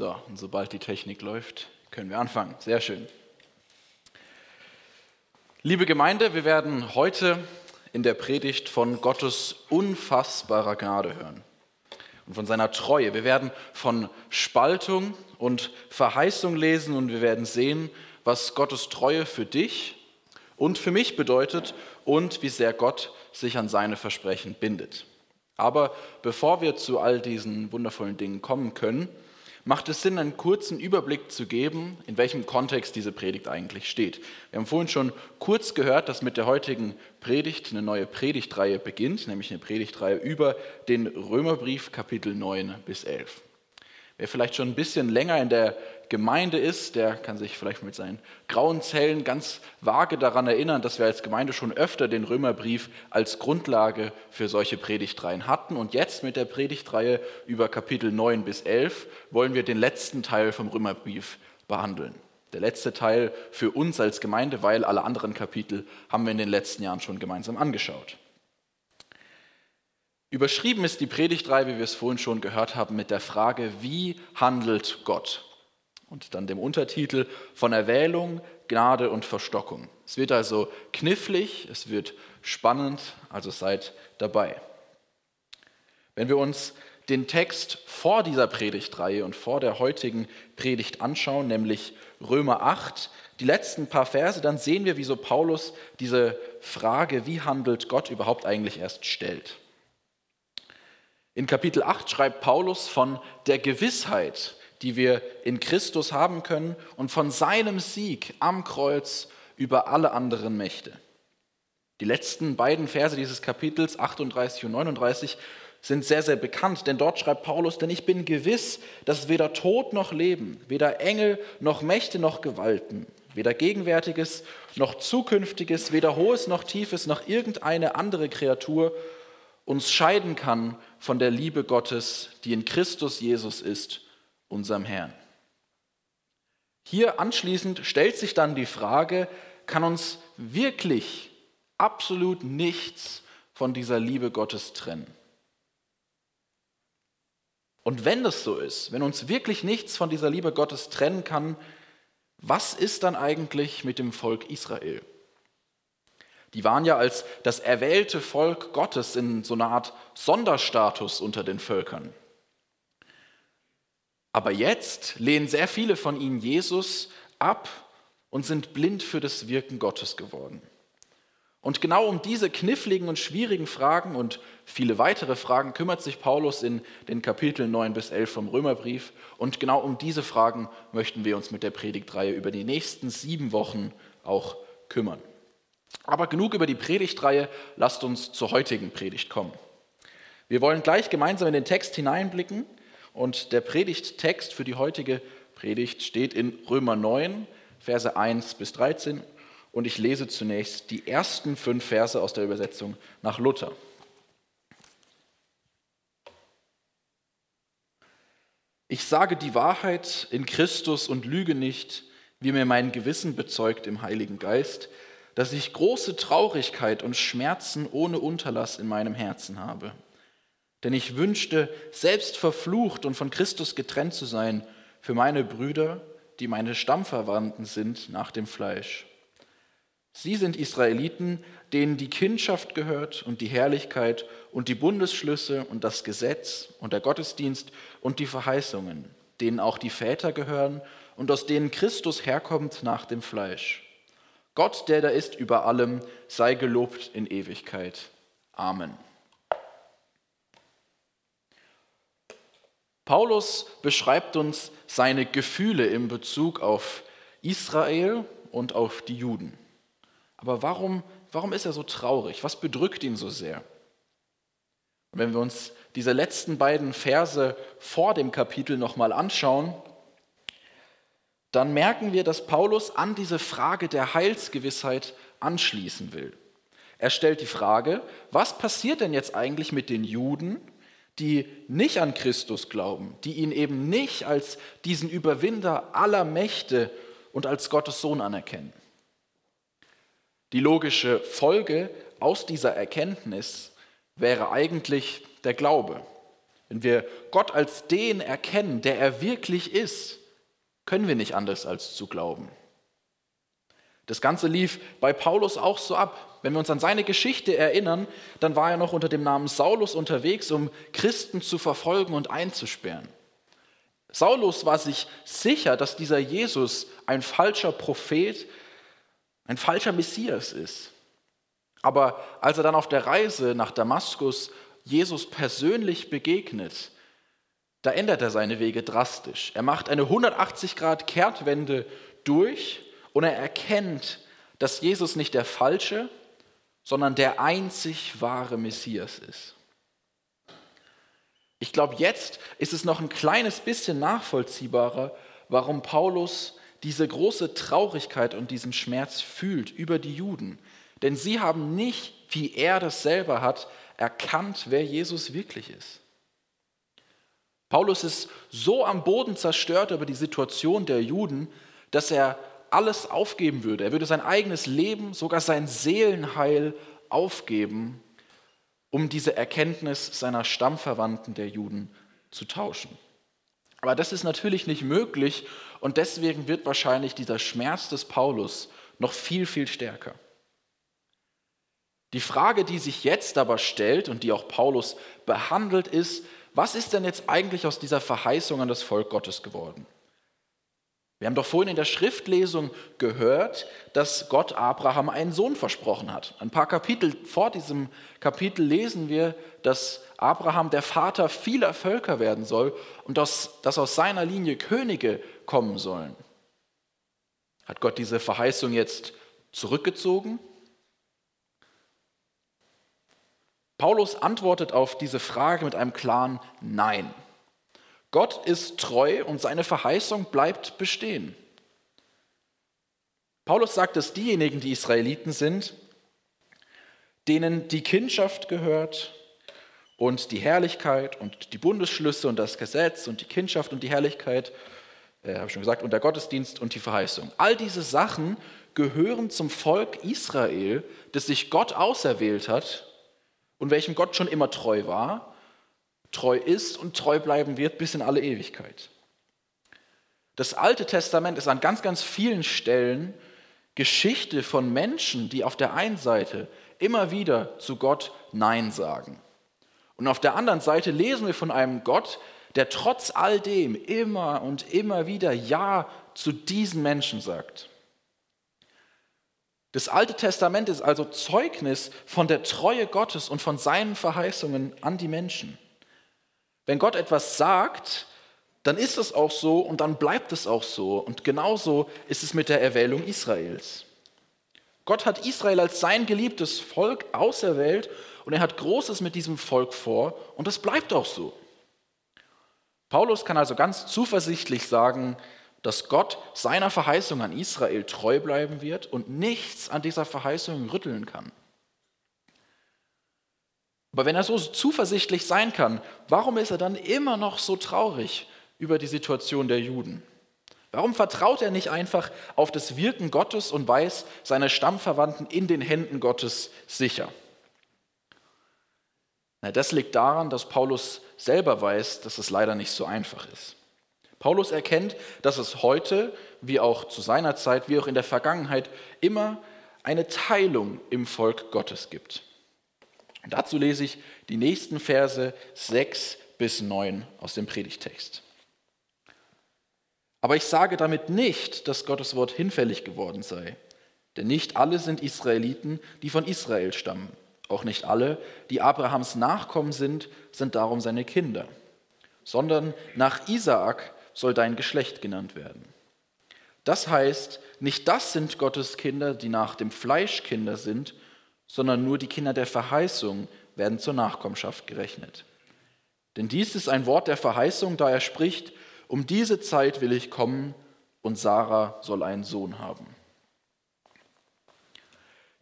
So, und sobald die Technik läuft, können wir anfangen. Sehr schön. Liebe Gemeinde, wir werden heute in der Predigt von Gottes unfassbarer Gnade hören und von seiner Treue. Wir werden von Spaltung und Verheißung lesen und wir werden sehen, was Gottes Treue für dich und für mich bedeutet und wie sehr Gott sich an seine Versprechen bindet. Aber bevor wir zu all diesen wundervollen Dingen kommen können, macht es Sinn, einen kurzen Überblick zu geben, in welchem Kontext diese Predigt eigentlich steht. Wir haben vorhin schon kurz gehört, dass mit der heutigen Predigt eine neue Predigtreihe beginnt, nämlich eine Predigtreihe über den Römerbrief Kapitel 9 bis 11. Wer vielleicht schon ein bisschen länger in der Gemeinde ist, der kann sich vielleicht mit seinen grauen Zellen ganz vage daran erinnern, dass wir als Gemeinde schon öfter den Römerbrief als Grundlage für solche Predigtreihen hatten. Und jetzt mit der Predigtreihe über Kapitel 9 bis 11 wollen wir den letzten Teil vom Römerbrief behandeln. Der letzte Teil für uns als Gemeinde, weil alle anderen Kapitel haben wir in den letzten Jahren schon gemeinsam angeschaut. Überschrieben ist die Predigtreihe, wie wir es vorhin schon gehört haben, mit der Frage, wie handelt Gott? und dann dem Untertitel von Erwählung, Gnade und Verstockung. Es wird also knifflig, es wird spannend, also seid dabei. Wenn wir uns den Text vor dieser Predigtreihe und vor der heutigen Predigt anschauen, nämlich Römer 8, die letzten paar Verse, dann sehen wir, wieso Paulus diese Frage, wie handelt Gott überhaupt eigentlich erst stellt. In Kapitel 8 schreibt Paulus von der Gewissheit, die wir in Christus haben können und von seinem Sieg am Kreuz über alle anderen Mächte. Die letzten beiden Verse dieses Kapitels, 38 und 39, sind sehr, sehr bekannt, denn dort schreibt Paulus, denn ich bin gewiss, dass weder Tod noch Leben, weder Engel noch Mächte noch Gewalten, weder Gegenwärtiges noch Zukünftiges, weder Hohes noch Tiefes noch irgendeine andere Kreatur uns scheiden kann von der Liebe Gottes, die in Christus Jesus ist, unserem Herrn. Hier anschließend stellt sich dann die Frage, kann uns wirklich absolut nichts von dieser Liebe Gottes trennen? Und wenn das so ist, wenn uns wirklich nichts von dieser Liebe Gottes trennen kann, was ist dann eigentlich mit dem Volk Israel? Die waren ja als das erwählte Volk Gottes in so einer Art Sonderstatus unter den Völkern. Aber jetzt lehnen sehr viele von ihnen Jesus ab und sind blind für das Wirken Gottes geworden. Und genau um diese kniffligen und schwierigen Fragen und viele weitere Fragen kümmert sich Paulus in den Kapiteln 9 bis 11 vom Römerbrief. Und genau um diese Fragen möchten wir uns mit der Predigtreihe über die nächsten sieben Wochen auch kümmern. Aber genug über die Predigtreihe, lasst uns zur heutigen Predigt kommen. Wir wollen gleich gemeinsam in den Text hineinblicken und der Predigttext für die heutige Predigt steht in Römer 9, Verse 1 bis 13. Und ich lese zunächst die ersten fünf Verse aus der Übersetzung nach Luther. Ich sage die Wahrheit in Christus und lüge nicht, wie mir mein Gewissen bezeugt im Heiligen Geist, dass ich große Traurigkeit und Schmerzen ohne Unterlass in meinem Herzen habe denn ich wünschte, selbst verflucht und von Christus getrennt zu sein für meine Brüder, die meine Stammverwandten sind nach dem Fleisch. Sie sind Israeliten, denen die Kindschaft gehört und die Herrlichkeit und die Bundesschlüsse und das Gesetz und der Gottesdienst und die Verheißungen, denen auch die Väter gehören und aus denen Christus herkommt nach dem Fleisch. Gott, der da ist über allem, sei gelobt in Ewigkeit. Amen. Paulus beschreibt uns seine Gefühle in Bezug auf Israel und auf die Juden. Aber warum, warum ist er so traurig? Was bedrückt ihn so sehr? Wenn wir uns diese letzten beiden Verse vor dem Kapitel nochmal anschauen, dann merken wir, dass Paulus an diese Frage der Heilsgewissheit anschließen will. Er stellt die Frage, was passiert denn jetzt eigentlich mit den Juden, die nicht an Christus glauben, die ihn eben nicht als diesen Überwinder aller Mächte und als Gottes Sohn anerkennen. Die logische Folge aus dieser Erkenntnis wäre eigentlich der Glaube. wenn wir Gott als den erkennen, der er wirklich ist, können wir nicht anders als zu glauben. Das Ganze lief bei Paulus auch so ab. Wenn wir uns an seine Geschichte erinnern, dann war er noch unter dem Namen Saulus unterwegs, um Christen zu verfolgen und einzusperren. Saulus war sich sicher, dass dieser Jesus ein falscher Prophet, ein falscher Messias ist. Aber als er dann auf der Reise nach Damaskus Jesus persönlich begegnet, da ändert er seine Wege drastisch. Er macht eine 180 Grad Kehrtwende durch und er erkennt, dass Jesus nicht der falsche, sondern der einzig wahre Messias ist. Ich glaube, jetzt ist es noch ein kleines bisschen nachvollziehbarer, warum Paulus diese große Traurigkeit und diesen Schmerz fühlt über die Juden. Denn sie haben nicht, wie er das selber hat, erkannt, wer Jesus wirklich ist. Paulus ist so am Boden zerstört über die Situation der Juden, dass er alles aufgeben würde. Er würde sein eigenes Leben, sogar sein Seelenheil aufgeben, um diese Erkenntnis seiner Stammverwandten der Juden zu tauschen. Aber das ist natürlich nicht möglich und deswegen wird wahrscheinlich dieser Schmerz des Paulus noch viel, viel stärker. Die Frage, die sich jetzt aber stellt und die auch Paulus behandelt, ist, was ist denn jetzt eigentlich aus dieser Verheißung an das Volk Gottes geworden? Wir haben doch vorhin in der Schriftlesung gehört, dass Gott Abraham einen Sohn versprochen hat. Ein paar Kapitel vor diesem Kapitel lesen wir, dass Abraham der Vater vieler Völker werden soll und dass, dass aus seiner Linie Könige kommen sollen. Hat Gott diese Verheißung jetzt zurückgezogen? Paulus antwortet auf diese Frage mit einem klaren Nein. Gott ist treu und seine Verheißung bleibt bestehen. Paulus sagt, dass diejenigen, die Israeliten sind, denen die Kindschaft gehört und die Herrlichkeit und die Bundesschlüsse und das Gesetz und die Kindschaft und die Herrlichkeit, äh, habe ich schon gesagt, und der Gottesdienst und die Verheißung. All diese Sachen gehören zum Volk Israel, das sich Gott auserwählt hat und welchem Gott schon immer treu war treu ist und treu bleiben wird bis in alle Ewigkeit. Das Alte Testament ist an ganz, ganz vielen Stellen Geschichte von Menschen, die auf der einen Seite immer wieder zu Gott Nein sagen. Und auf der anderen Seite lesen wir von einem Gott, der trotz all dem immer und immer wieder Ja zu diesen Menschen sagt. Das Alte Testament ist also Zeugnis von der Treue Gottes und von seinen Verheißungen an die Menschen. Wenn Gott etwas sagt, dann ist es auch so und dann bleibt es auch so. Und genauso ist es mit der Erwählung Israels. Gott hat Israel als sein geliebtes Volk auserwählt und er hat Großes mit diesem Volk vor und es bleibt auch so. Paulus kann also ganz zuversichtlich sagen, dass Gott seiner Verheißung an Israel treu bleiben wird und nichts an dieser Verheißung rütteln kann. Aber wenn er so zuversichtlich sein kann, warum ist er dann immer noch so traurig über die Situation der Juden? Warum vertraut er nicht einfach auf das Wirken Gottes und weiß seine Stammverwandten in den Händen Gottes sicher? Na, das liegt daran, dass Paulus selber weiß, dass es leider nicht so einfach ist. Paulus erkennt, dass es heute, wie auch zu seiner Zeit, wie auch in der Vergangenheit, immer eine Teilung im Volk Gottes gibt. Dazu lese ich die nächsten Verse 6 bis 9 aus dem Predigtext. Aber ich sage damit nicht, dass Gottes Wort hinfällig geworden sei. Denn nicht alle sind Israeliten, die von Israel stammen. Auch nicht alle, die Abrahams Nachkommen sind, sind darum seine Kinder. Sondern nach Isaak soll dein Geschlecht genannt werden. Das heißt, nicht das sind Gottes Kinder, die nach dem Fleisch Kinder sind, sondern nur die Kinder der Verheißung werden zur Nachkommenschaft gerechnet. Denn dies ist ein Wort der Verheißung, da er spricht, um diese Zeit will ich kommen und Sarah soll einen Sohn haben.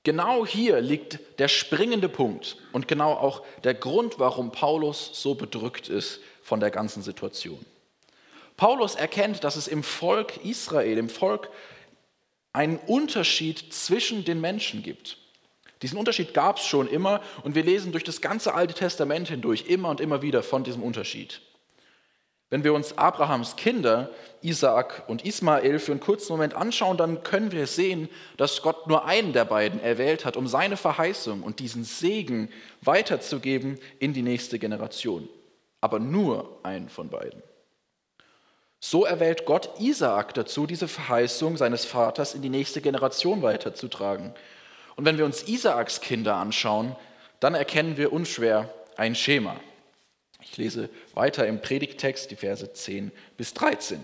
Genau hier liegt der springende Punkt und genau auch der Grund, warum Paulus so bedrückt ist von der ganzen Situation. Paulus erkennt, dass es im Volk Israel, im Volk einen Unterschied zwischen den Menschen gibt. Diesen Unterschied gab es schon immer und wir lesen durch das ganze Alte Testament hindurch immer und immer wieder von diesem Unterschied. Wenn wir uns Abrahams Kinder, Isaak und Ismael, für einen kurzen Moment anschauen, dann können wir sehen, dass Gott nur einen der beiden erwählt hat, um seine Verheißung und diesen Segen weiterzugeben in die nächste Generation. Aber nur einen von beiden. So erwählt Gott Isaak dazu, diese Verheißung seines Vaters in die nächste Generation weiterzutragen. Und wenn wir uns Isaaks Kinder anschauen, dann erkennen wir unschwer ein Schema. Ich lese weiter im Predigtext die Verse 10 bis 13.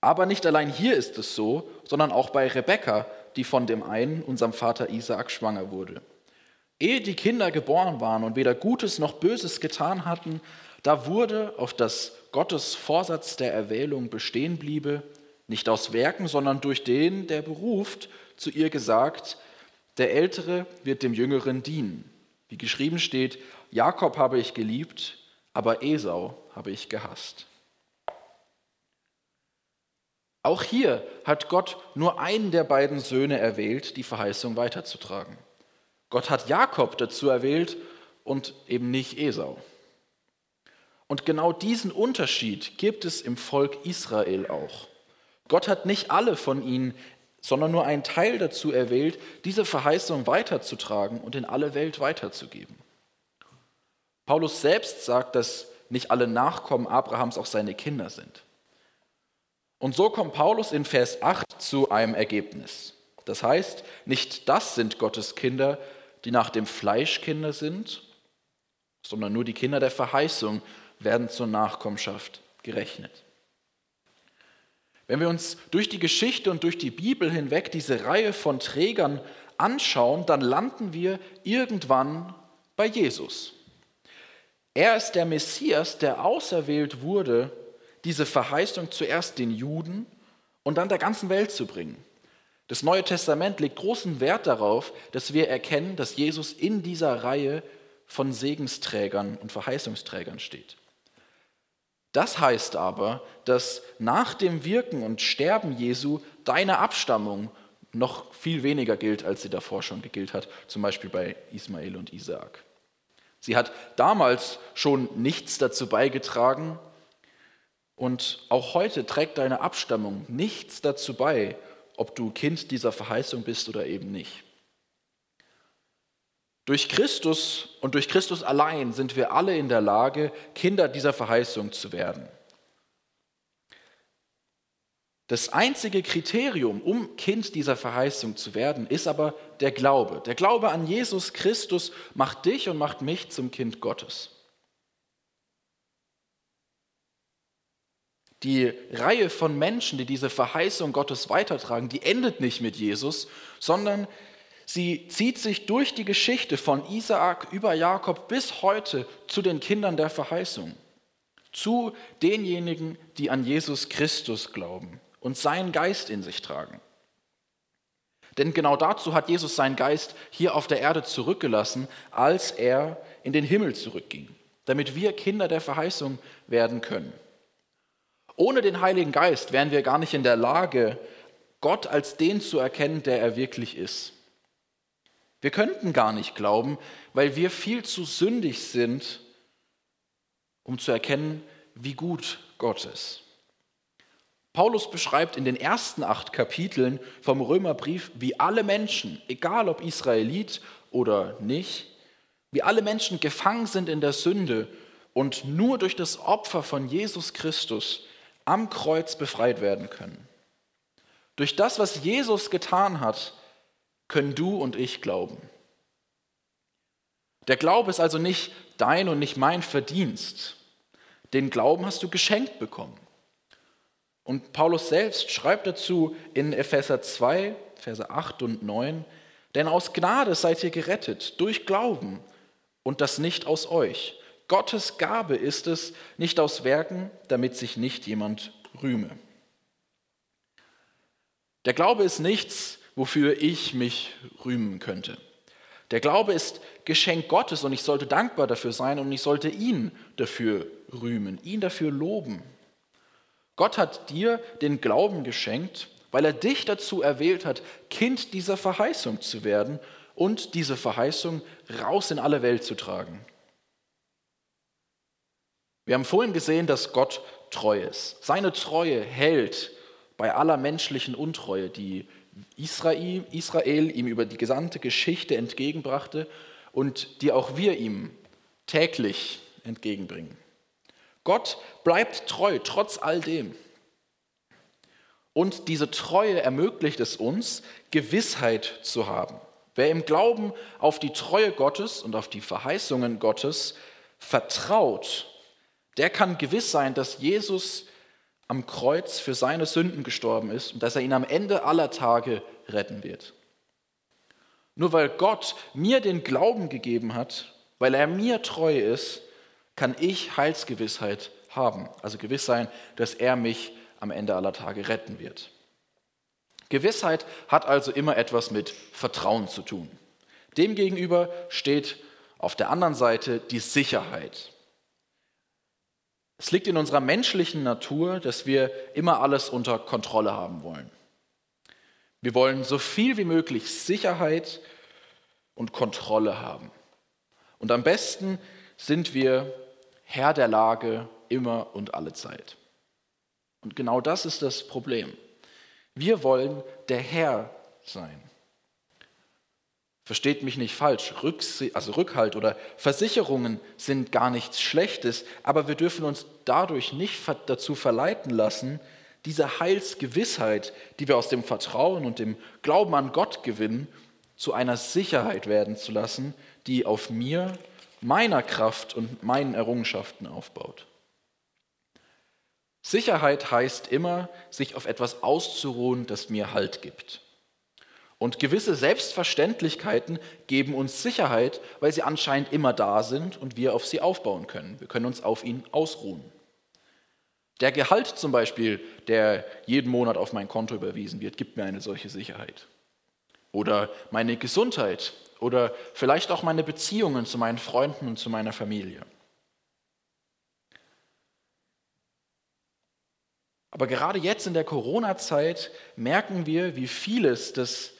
Aber nicht allein hier ist es so, sondern auch bei Rebekka, die von dem einen, unserem Vater Isaak, schwanger wurde. Ehe die Kinder geboren waren und weder Gutes noch Böses getan hatten, da wurde, auf das Gottes Vorsatz der Erwählung bestehen bliebe, nicht aus Werken, sondern durch den, der beruft, zu ihr gesagt, der Ältere wird dem Jüngeren dienen. Wie geschrieben steht, Jakob habe ich geliebt, aber Esau habe ich gehasst. Auch hier hat Gott nur einen der beiden Söhne erwählt, die Verheißung weiterzutragen. Gott hat Jakob dazu erwählt und eben nicht Esau. Und genau diesen Unterschied gibt es im Volk Israel auch. Gott hat nicht alle von ihnen, sondern nur einen Teil dazu erwählt, diese Verheißung weiterzutragen und in alle Welt weiterzugeben. Paulus selbst sagt, dass nicht alle Nachkommen Abrahams auch seine Kinder sind. Und so kommt Paulus in Vers 8 zu einem Ergebnis. Das heißt, nicht das sind Gottes Kinder, die nach dem Fleisch Kinder sind, sondern nur die Kinder der Verheißung werden zur Nachkommenschaft gerechnet. Wenn wir uns durch die Geschichte und durch die Bibel hinweg diese Reihe von Trägern anschauen, dann landen wir irgendwann bei Jesus. Er ist der Messias, der auserwählt wurde, diese Verheißung zuerst den Juden und dann der ganzen Welt zu bringen. Das Neue Testament legt großen Wert darauf, dass wir erkennen, dass Jesus in dieser Reihe von Segensträgern und Verheißungsträgern steht. Das heißt aber, dass nach dem Wirken und Sterben Jesu deine Abstammung noch viel weniger gilt, als sie davor schon gilt hat, zum Beispiel bei Ismael und Isaak. Sie hat damals schon nichts dazu beigetragen und auch heute trägt deine Abstammung nichts dazu bei, ob du Kind dieser Verheißung bist oder eben nicht. Durch Christus und durch Christus allein sind wir alle in der Lage, Kinder dieser Verheißung zu werden. Das einzige Kriterium, um Kind dieser Verheißung zu werden, ist aber der Glaube. Der Glaube an Jesus Christus macht dich und macht mich zum Kind Gottes. Die Reihe von Menschen, die diese Verheißung Gottes weitertragen, die endet nicht mit Jesus, sondern sie zieht sich durch die Geschichte von Isaak über Jakob bis heute zu den Kindern der Verheißung, zu denjenigen, die an Jesus Christus glauben und seinen Geist in sich tragen. Denn genau dazu hat Jesus seinen Geist hier auf der Erde zurückgelassen, als er in den Himmel zurückging, damit wir Kinder der Verheißung werden können. Ohne den Heiligen Geist wären wir gar nicht in der Lage, Gott als den zu erkennen, der er wirklich ist. Wir könnten gar nicht glauben, weil wir viel zu sündig sind, um zu erkennen, wie gut Gott ist. Paulus beschreibt in den ersten acht Kapiteln vom Römerbrief, wie alle Menschen, egal ob Israelit oder nicht, wie alle Menschen gefangen sind in der Sünde und nur durch das Opfer von Jesus Christus am Kreuz befreit werden können. Durch das, was Jesus getan hat, können du und ich glauben. Der Glaube ist also nicht dein und nicht mein Verdienst. Den Glauben hast du geschenkt bekommen. Und Paulus selbst schreibt dazu in Epheser 2, Verse 8 und 9, denn aus Gnade seid ihr gerettet, durch Glauben und das nicht aus euch. Gottes Gabe ist es, nicht aus Werken, damit sich nicht jemand rühme. Der Glaube ist nichts, wofür ich mich rühmen könnte. Der Glaube ist Geschenk Gottes und ich sollte dankbar dafür sein und ich sollte ihn dafür rühmen, ihn dafür loben. Gott hat dir den Glauben geschenkt, weil er dich dazu erwählt hat, Kind dieser Verheißung zu werden und diese Verheißung raus in alle Welt zu tragen. Wir haben vorhin gesehen, dass Gott treu ist. Seine Treue hält bei aller menschlichen Untreue, die Israel, Israel ihm über die gesamte Geschichte entgegenbrachte und die auch wir ihm täglich entgegenbringen. Gott bleibt treu trotz all dem. Und diese Treue ermöglicht es uns, Gewissheit zu haben. Wer im Glauben auf die Treue Gottes und auf die Verheißungen Gottes vertraut, der kann gewiss sein, dass Jesus am Kreuz für seine Sünden gestorben ist und dass er ihn am Ende aller Tage retten wird. Nur weil Gott mir den Glauben gegeben hat, weil er mir treu ist, kann ich Heilsgewissheit haben. Also gewiss sein, dass er mich am Ende aller Tage retten wird. Gewissheit hat also immer etwas mit Vertrauen zu tun. Demgegenüber steht auf der anderen Seite die Sicherheit. Es liegt in unserer menschlichen Natur, dass wir immer alles unter Kontrolle haben wollen. Wir wollen so viel wie möglich Sicherheit und Kontrolle haben. Und am besten sind wir Herr der Lage immer und alle Zeit. Und genau das ist das Problem. Wir wollen der Herr sein. Versteht mich nicht falsch, also Rückhalt oder Versicherungen sind gar nichts Schlechtes, aber wir dürfen uns dadurch nicht dazu verleiten lassen, diese Heilsgewissheit, die wir aus dem Vertrauen und dem Glauben an Gott gewinnen, zu einer Sicherheit werden zu lassen, die auf mir, meiner Kraft und meinen Errungenschaften aufbaut. Sicherheit heißt immer, sich auf etwas auszuruhen, das mir Halt gibt. Und gewisse Selbstverständlichkeiten geben uns Sicherheit, weil sie anscheinend immer da sind und wir auf sie aufbauen können. Wir können uns auf ihn ausruhen. Der Gehalt zum Beispiel, der jeden Monat auf mein Konto überwiesen wird, gibt mir eine solche Sicherheit. Oder meine Gesundheit oder vielleicht auch meine Beziehungen zu meinen Freunden und zu meiner Familie. Aber gerade jetzt in der Corona-Zeit merken wir, wie vieles, das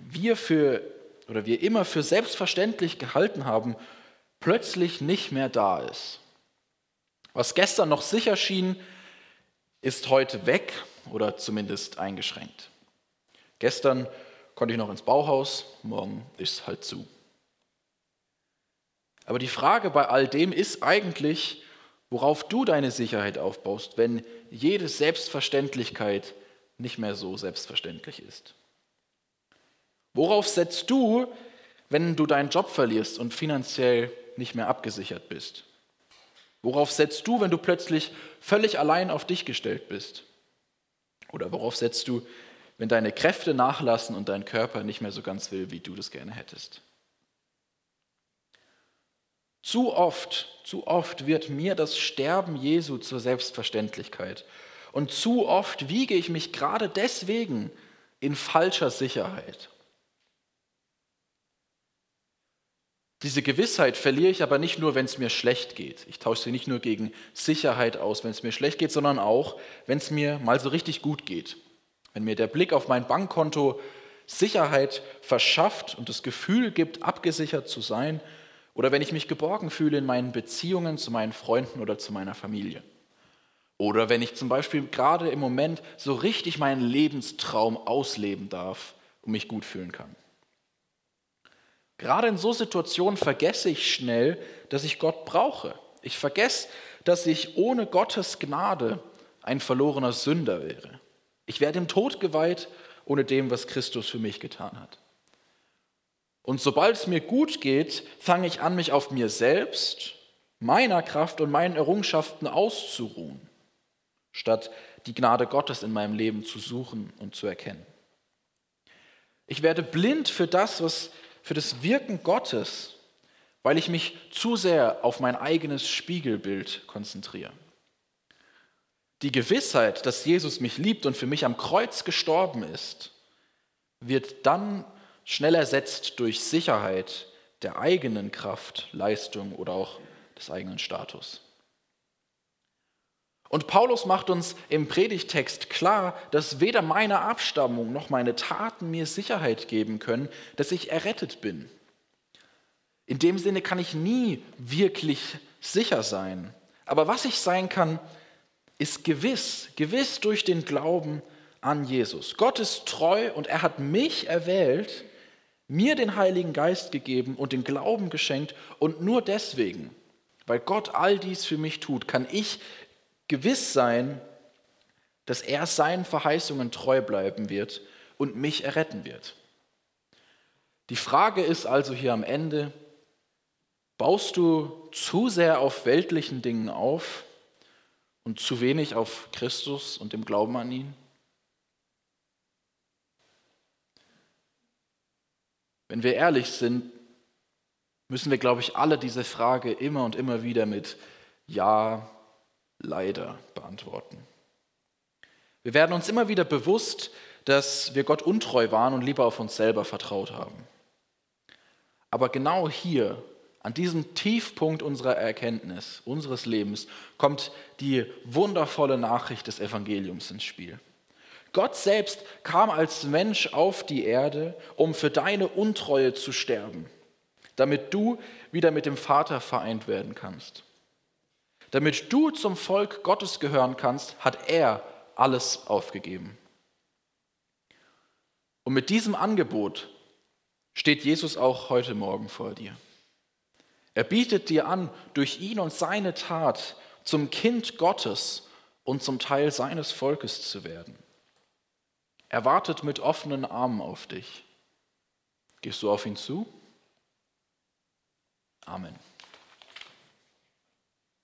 wir für oder wir immer für selbstverständlich gehalten haben, plötzlich nicht mehr da ist. Was gestern noch sicher schien, ist heute weg oder zumindest eingeschränkt. Gestern konnte ich noch ins Bauhaus, morgen ist halt zu. Aber die Frage bei all dem ist eigentlich, worauf du deine Sicherheit aufbaust, wenn jede Selbstverständlichkeit nicht mehr so selbstverständlich ist. Worauf setzt du, wenn du deinen Job verlierst und finanziell nicht mehr abgesichert bist? Worauf setzt du, wenn du plötzlich völlig allein auf dich gestellt bist? Oder worauf setzt du, wenn deine Kräfte nachlassen und dein Körper nicht mehr so ganz will, wie du das gerne hättest? Zu oft, zu oft wird mir das Sterben Jesu zur Selbstverständlichkeit. Und zu oft wiege ich mich gerade deswegen in falscher Sicherheit. Diese Gewissheit verliere ich aber nicht nur, wenn es mir schlecht geht. Ich tausche sie nicht nur gegen Sicherheit aus, wenn es mir schlecht geht, sondern auch, wenn es mir mal so richtig gut geht. Wenn mir der Blick auf mein Bankkonto Sicherheit verschafft und das Gefühl gibt, abgesichert zu sein, oder wenn ich mich geborgen fühle in meinen Beziehungen zu meinen Freunden oder zu meiner Familie. Oder wenn ich zum Beispiel gerade im Moment so richtig meinen Lebenstraum ausleben darf und mich gut fühlen kann. Gerade in so Situationen vergesse ich schnell, dass ich Gott brauche. Ich vergesse, dass ich ohne Gottes Gnade ein verlorener Sünder wäre. Ich werde im Tod geweiht ohne dem, was Christus für mich getan hat. Und sobald es mir gut geht, fange ich an, mich auf mir selbst, meiner Kraft und meinen Errungenschaften auszuruhen, statt die Gnade Gottes in meinem Leben zu suchen und zu erkennen. Ich werde blind für das, was für das Wirken Gottes, weil ich mich zu sehr auf mein eigenes Spiegelbild konzentriere. Die Gewissheit, dass Jesus mich liebt und für mich am Kreuz gestorben ist, wird dann schnell ersetzt durch Sicherheit der eigenen Kraft, Leistung oder auch des eigenen Status. Und Paulus macht uns im Predigtext klar, dass weder meine Abstammung noch meine Taten mir Sicherheit geben können, dass ich errettet bin. In dem Sinne kann ich nie wirklich sicher sein. Aber was ich sein kann, ist gewiss, gewiss durch den Glauben an Jesus. Gott ist treu und er hat mich erwählt, mir den Heiligen Geist gegeben und den Glauben geschenkt. Und nur deswegen, weil Gott all dies für mich tut, kann ich gewiss sein, dass er seinen Verheißungen treu bleiben wird und mich erretten wird. Die Frage ist also hier am Ende, baust du zu sehr auf weltlichen Dingen auf und zu wenig auf Christus und dem Glauben an ihn? Wenn wir ehrlich sind, müssen wir, glaube ich, alle diese Frage immer und immer wieder mit Ja, leider beantworten. Wir werden uns immer wieder bewusst, dass wir Gott untreu waren und lieber auf uns selber vertraut haben. Aber genau hier, an diesem Tiefpunkt unserer Erkenntnis, unseres Lebens, kommt die wundervolle Nachricht des Evangeliums ins Spiel. Gott selbst kam als Mensch auf die Erde, um für deine Untreue zu sterben, damit du wieder mit dem Vater vereint werden kannst. Damit du zum Volk Gottes gehören kannst, hat er alles aufgegeben. Und mit diesem Angebot steht Jesus auch heute Morgen vor dir. Er bietet dir an, durch ihn und seine Tat zum Kind Gottes und zum Teil seines Volkes zu werden. Er wartet mit offenen Armen auf dich. Gehst du auf ihn zu? Amen.